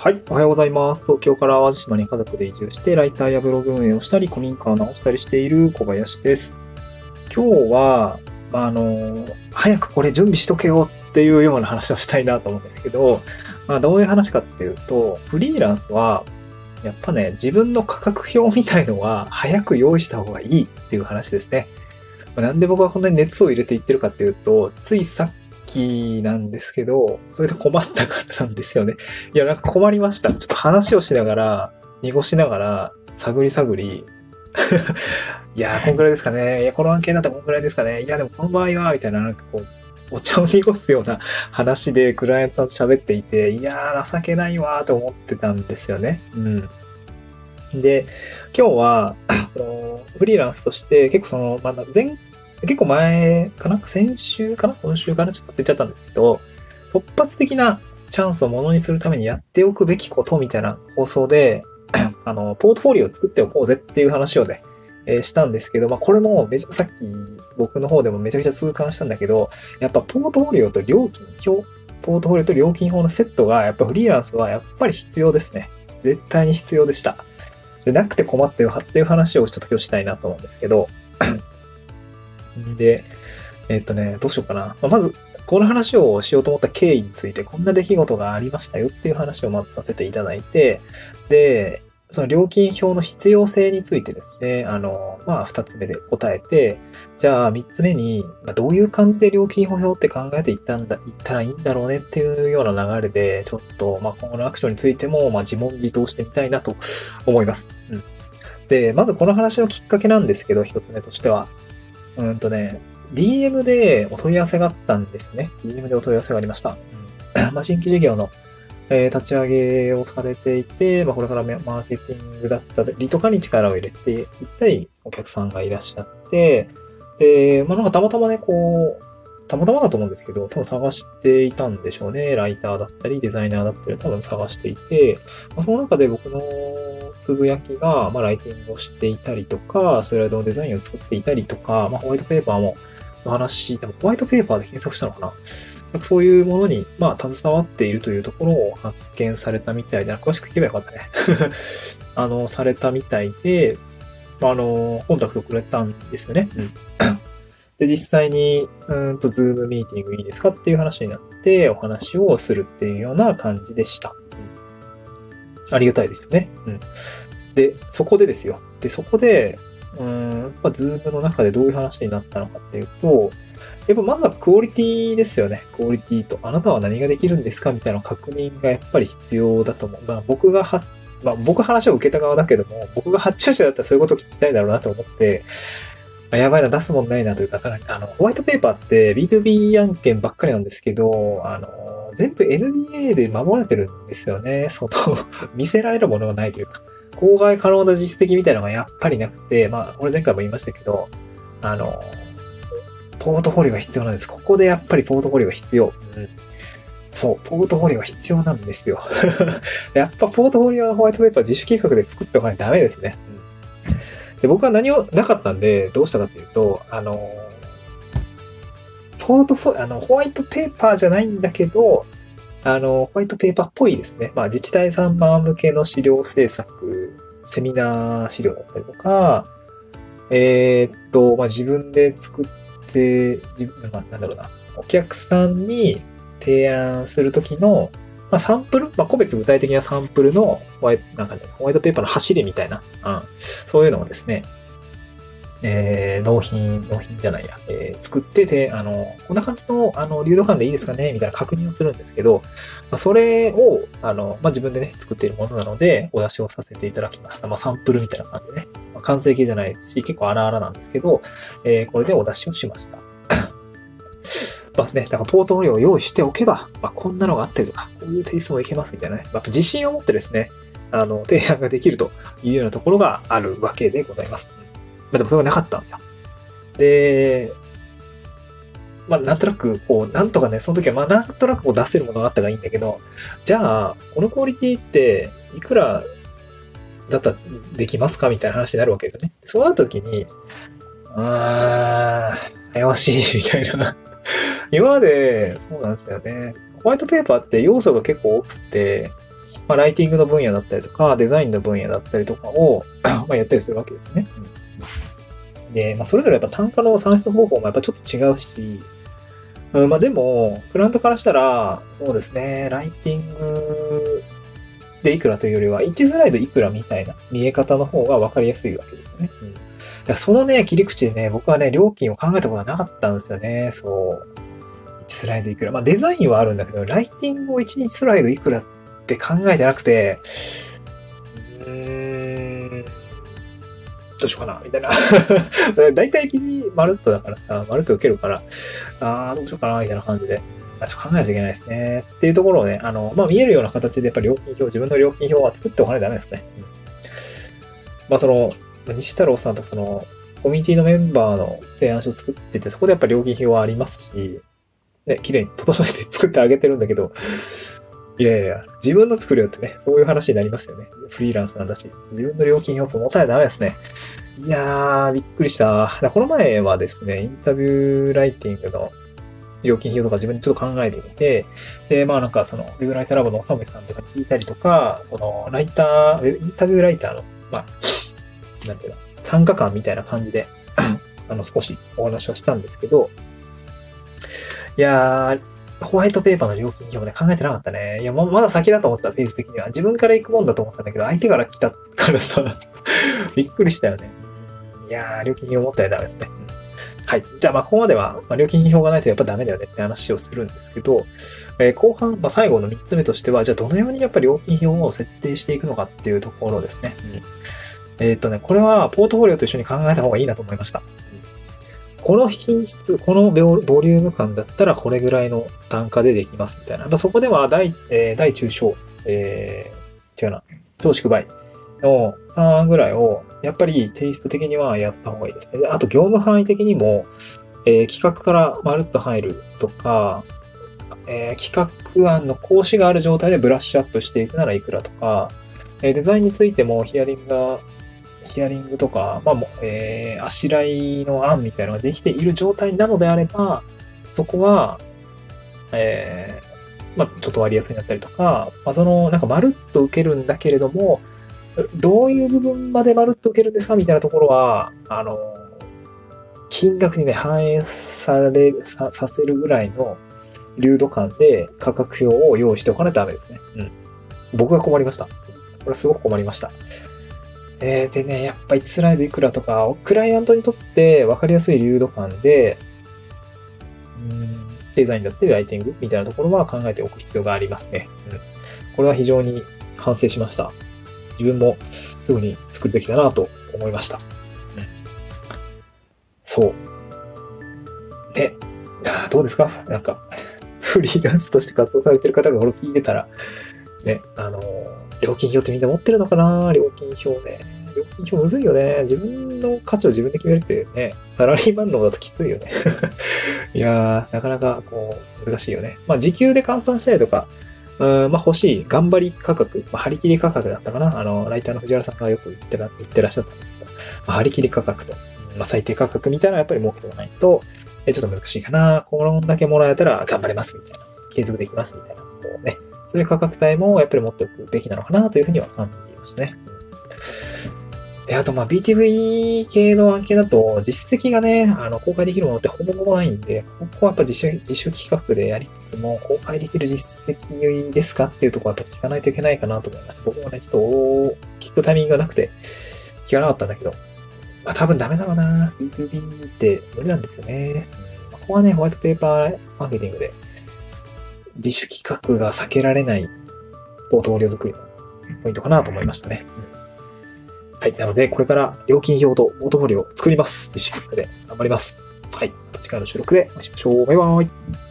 はい。おはようございます。東京から淡路島に家族で移住して、ライターやブログ運営をしたり、古民家を直したりしている小林です。今日は、あの、早くこれ準備しとけよっていうような話をしたいなと思うんですけど、まあ、どういう話かっていうと、フリーランスは、やっぱね、自分の価格表みたいのは早く用意した方がいいっていう話ですね。なんで僕はこんなに熱を入れて言ってるかっていうと、ついさっきなんですけど、それで困ったからなんですよね。いや、なんか困りました。ちょっと話をしながら、濁しながら、探り探り、いやー、こんくらいですかね。いや、この案件だったらこんくらいですかね。いや、でもこの場合は、みたいな、なんかこう、お茶を濁すような 話でクライアントさんと喋っていて、いやー、情けないわーと思ってたんですよね。うん。で、今日は、その、フリーランスとして結構その、まだ前結構前かな？先週かな？今週かな？ちょっと忘れちゃったんですけど、突発的なチャンスをものにするためにやっておくべきことみたいな放送で、あの、ポートフォリオを作っておこうぜっていう話をね、えー、したんですけど、まあ、これもめちゃ、さっき僕の方でもめちゃくちゃ痛感したんだけど、やっぱポートフォリオと料金表、ポートフォリオと料金表のセットが、やっぱフリーランスはやっぱり必要ですね。絶対に必要でした。でなくて困ってよっていう話をちょっと今日したいなと思うんですけど、で、えっ、とね、どうしようかな。まず、この話をしようと思った経緯について、こんな出来事がありましたよっていう話をまずさせていただいて、で、その料金表の必要性についてですね、あの、まあ、二つ目で答えて、じゃあ三つ目に、ま、どういう感じで料金表って考えていったんだ、いったらいいんだろうねっていうような流れで、ちょっと、まあ、今後のアクションについても、まあ、自問自答してみたいなと思います。うん。で、まずこの話のきっかけなんですけど、一つ目としては、うんとね、DM でお問い合わせがあったんですよね。DM でお問い合わせがありました。うん、まあ、新規事業の、えー、立ち上げをされていて、まあ、これからマーケティングだったりとかに力を入れていきたいお客さんがいらっしゃって、で、まあ、なんかたまたまね、こう、たまたまだと思うんですけど、多分探していたんでしょうね。ライターだったり、デザイナーだったり、多分探していて、まあ、その中で僕のつぶやきが、まあ、ライティングをしていたりとか、スライドのデザインを作っていたりとか、まあ、ホワイトペーパーも、の話、でもホワイトペーパーで検索したのかな？そういうものに、まあ、携わっているというところを発見されたみたいで、詳しく聞けばよかったね。あの、されたみたいで、あの、コンタクトくれたんですよね。うん。で、実際に、うんと、ズームミーティングいいですかっていう話になって、お話をするっていうような感じでした。ありがたいですよね。うん。で、そこでですよ。で、そこで、うん、やっぱ Zoom の中でどういう話になったのかっていうと、やっぱまずはクオリティですよね。クオリティと。あなたは何ができるんですかみたいな確認がやっぱり必要だと思う。まあ僕がは、まあ僕話を受けた側だけども、僕が発注者だったらそういうことを聞きたいだろうなと思って、まあ、やばいな、出すもんないなというか、そのあの、ホワイトペーパーって B2B 案件ばっかりなんですけど、あの、全部 NDA で守られてるんですよね。その 見せられるものがないというか、公害可能な実績みたいなのがやっぱりなくて、まあ、これ前回も言いましたけど、あの、ポートフォリオが必要なんです。ここでやっぱりポートフォリオが必要。うん。そう、ポートフォリオが必要なんですよ。やっぱポートフォリオのホワイトペーパー自主計画で作っておかないとダメですね。で僕は何もなかったんで、どうしたかっていうと、あの、ポートフォ、あの、ホワイトペーパーじゃないんだけど、あの、ホワイトペーパーっぽいですね。まあ、自治体さん向けの資料制作、セミナー資料だったりとか、えー、っと、まあ、自分で作って、自分、なんだろうな、お客さんに提案するときの、まあ、サンプル？まあ、個別具体的なサンプルのホワイ、なんかね、ホワイトペーパーの走りみたいな、うん、そういうのをですね、えー、納品、納品じゃないや、えー、作ってて、あの、こんな感じの、あの、流動感でいいですかね？みたいな確認をするんですけど、まあ、それを、あの、まあ、自分でね、作っているものなので、お出しをさせていただきました。まあ、サンプルみたいな感じでね、まあ、完成形じゃないですし、結構荒々なんですけど、えー、これでお出しをしました。まあね、だからポートフォリオを用意しておけば、まあ、こんなのがあったりとか、こういうテイストもいけますみたいなね、まあ、自信を持ってですね、あの、提案ができるというようなところがあるわけでございます。まあでもそれがなかったんですよ。で、まあなんとなく、こう、なんとかね、その時はまあなんとなくこう出せるものがあったらいいんだけど、じゃあ、このクオリティっていくらだったらできますかみたいな話になるわけですよね。そうなった時に、あー、怪しいみたいな。今まで、そうなんですよね。ホワイトペーパーって要素が結構多くて、まあ、ライティングの分野だったりとか、デザインの分野だったりとかを まあ、やったりするわけですよね。で、まあ、それぞれやっぱ単価の算出方法もやっぱちょっと違うし、うん、まあでも、クライアントからしたら、そうですね、ライティングでいくらというよりは、1スライドいくらみたいな見え方の方が分かりやすいわけですよね。うん、だそのね、切り口でね、僕はね、料金を考えたことはなかったんですよね。そう。1スライドいくら。まあデザインはあるんだけど、ライティングを1日スライドいくらって考えてなくて、うーん、どうしようかな、みたいな。大体記事まるっとだからさ、まるっと受けるから、あー、どうしようかな、みたいな感じで。あちょっと考えないといけないですね。っていうところをね、あの、まあ、見えるような形でやっぱり料金表、自分の料金表は作っておかないとダメですね。まあ、その、西太郎さんとかその、コミュニティのメンバーの提案書を作ってて、そこでやっぱり料金表はありますし、ね、綺麗に整えて作ってあげてるんだけど、いやいや、自分の作るよってね、そういう話になりますよね。フリーランスなんだし、自分の料金表持たないとダメですね。いやー、びっくりした。この前はですね、インタビューライティングの料金表とか自分でちょっと考えてみて、で、まあなんかその、ウェブライターラボのおさむさんとか聞いたりとか、この、ライター、インタビューライターの、まあ、なんていうの、単価感みたいな感じで あの、少しお話はしたんですけど、いやー、ホワイトペーパーの料金表ね、考えてなかったね。いや、ま、まだ先だと思ってた、フェーズ的には。自分から行くもんだと思ったんだけど、相手から来たからさ びっくりしたよね。いやー、料金表持ったらダメですね。はい。じゃあ、ま、ここまでは、ま、料金表がないとやっぱダメだよねって話をするんですけど、えー、後半、ま、最後の3つ目としては、じゃあ、どのようにやっぱり料金表を設定していくのかっていうところですね。うん、えー、っとね、これは、ポートフォリオと一緒に考えた方がいいなと思いました。この品質、このボリューム感だったらこれぐらいの単価でできますみたいな。まあ、そこでは大、えー、大中小、えー、違うな、小縮倍の3案ぐらいを、やっぱりテイスト的にはやった方がいいですね。あと業務範囲的にも、えー、企画からまるっと入るとか、えー、企画案の講師がある状態でブラッシュアップしていくならいくらとか、えー、デザインについてもヒアリングがヒアリングとか、まあ、えー、あしらいの案みたいなのができている状態なのであれば、そこは、えー、まあ、ちょっと割安になったりとか、まあ、その、なんかまるっと受けるんだけれども、どういう部分までまるっと受けるんですかみたいなところは、あの、金額にね、反映され、ささせるぐらいの流度感で価格表を用意しておかないとダメですね。うん。僕が困りました。これすごく困りました。えー、でね、やっぱ1スライドいくらとか、クライアントにとって分かりやすい流度感で、うんデザインだったりライティングみたいなところは考えておく必要がありますね。うん、これは非常に反省しました。自分もすぐに作るべきだなと思いました。うん、そう。で、どうですか？なんか、フリーランスとして活動されてる方がこれ聞いてたら、ね、あのー料金表ってみんな持ってるのかな？料金表ね。料金表むずいよね。自分の価値を自分で決めるってね、サラリーマンの方だときついよね。いやー、なかなかこう、難しいよね。まあ、時給で換算したりとか、うんまあ、欲しい頑張り価格、まあ、張り切り価格だったかな。あの、ライターの藤原さんがよく言ってら言ってらっしゃったんですけど、まあ、張り切り価格と、まあ、最低価格みたいなやっぱり設けておかないと、えちょっと難しいかな。このだけもらえたら頑張れますみたいな。継続できますみたいな。こうね、そういう価格帯もやっぱり持っておくべきなのかなというふうには感じましたね。で、あと、ま、BTV 系の案件だと、実績がね、あの、公開できるものってほぼほぼないんで、ここはやっぱ自主、自主企画でやりつつも、公開できる実績ですかっていうところはやっぱ聞かないといけないかなと思いました。僕もね、ちょっと、聞くタイミングがなくて、聞かなかったんだけど、まあ、多分ダメだろうな。B2B って無理なんですよね。ここはね、ホワイトペーパーマーケティングで、自主企画が避けられないポートフォリオ作りのポイントかなと思いましたね。はい。なので、これから料金表とポートフォリオを作ります。自主企画で頑張ります。はい。次回の収録でお会いしましょう。バイバーイ。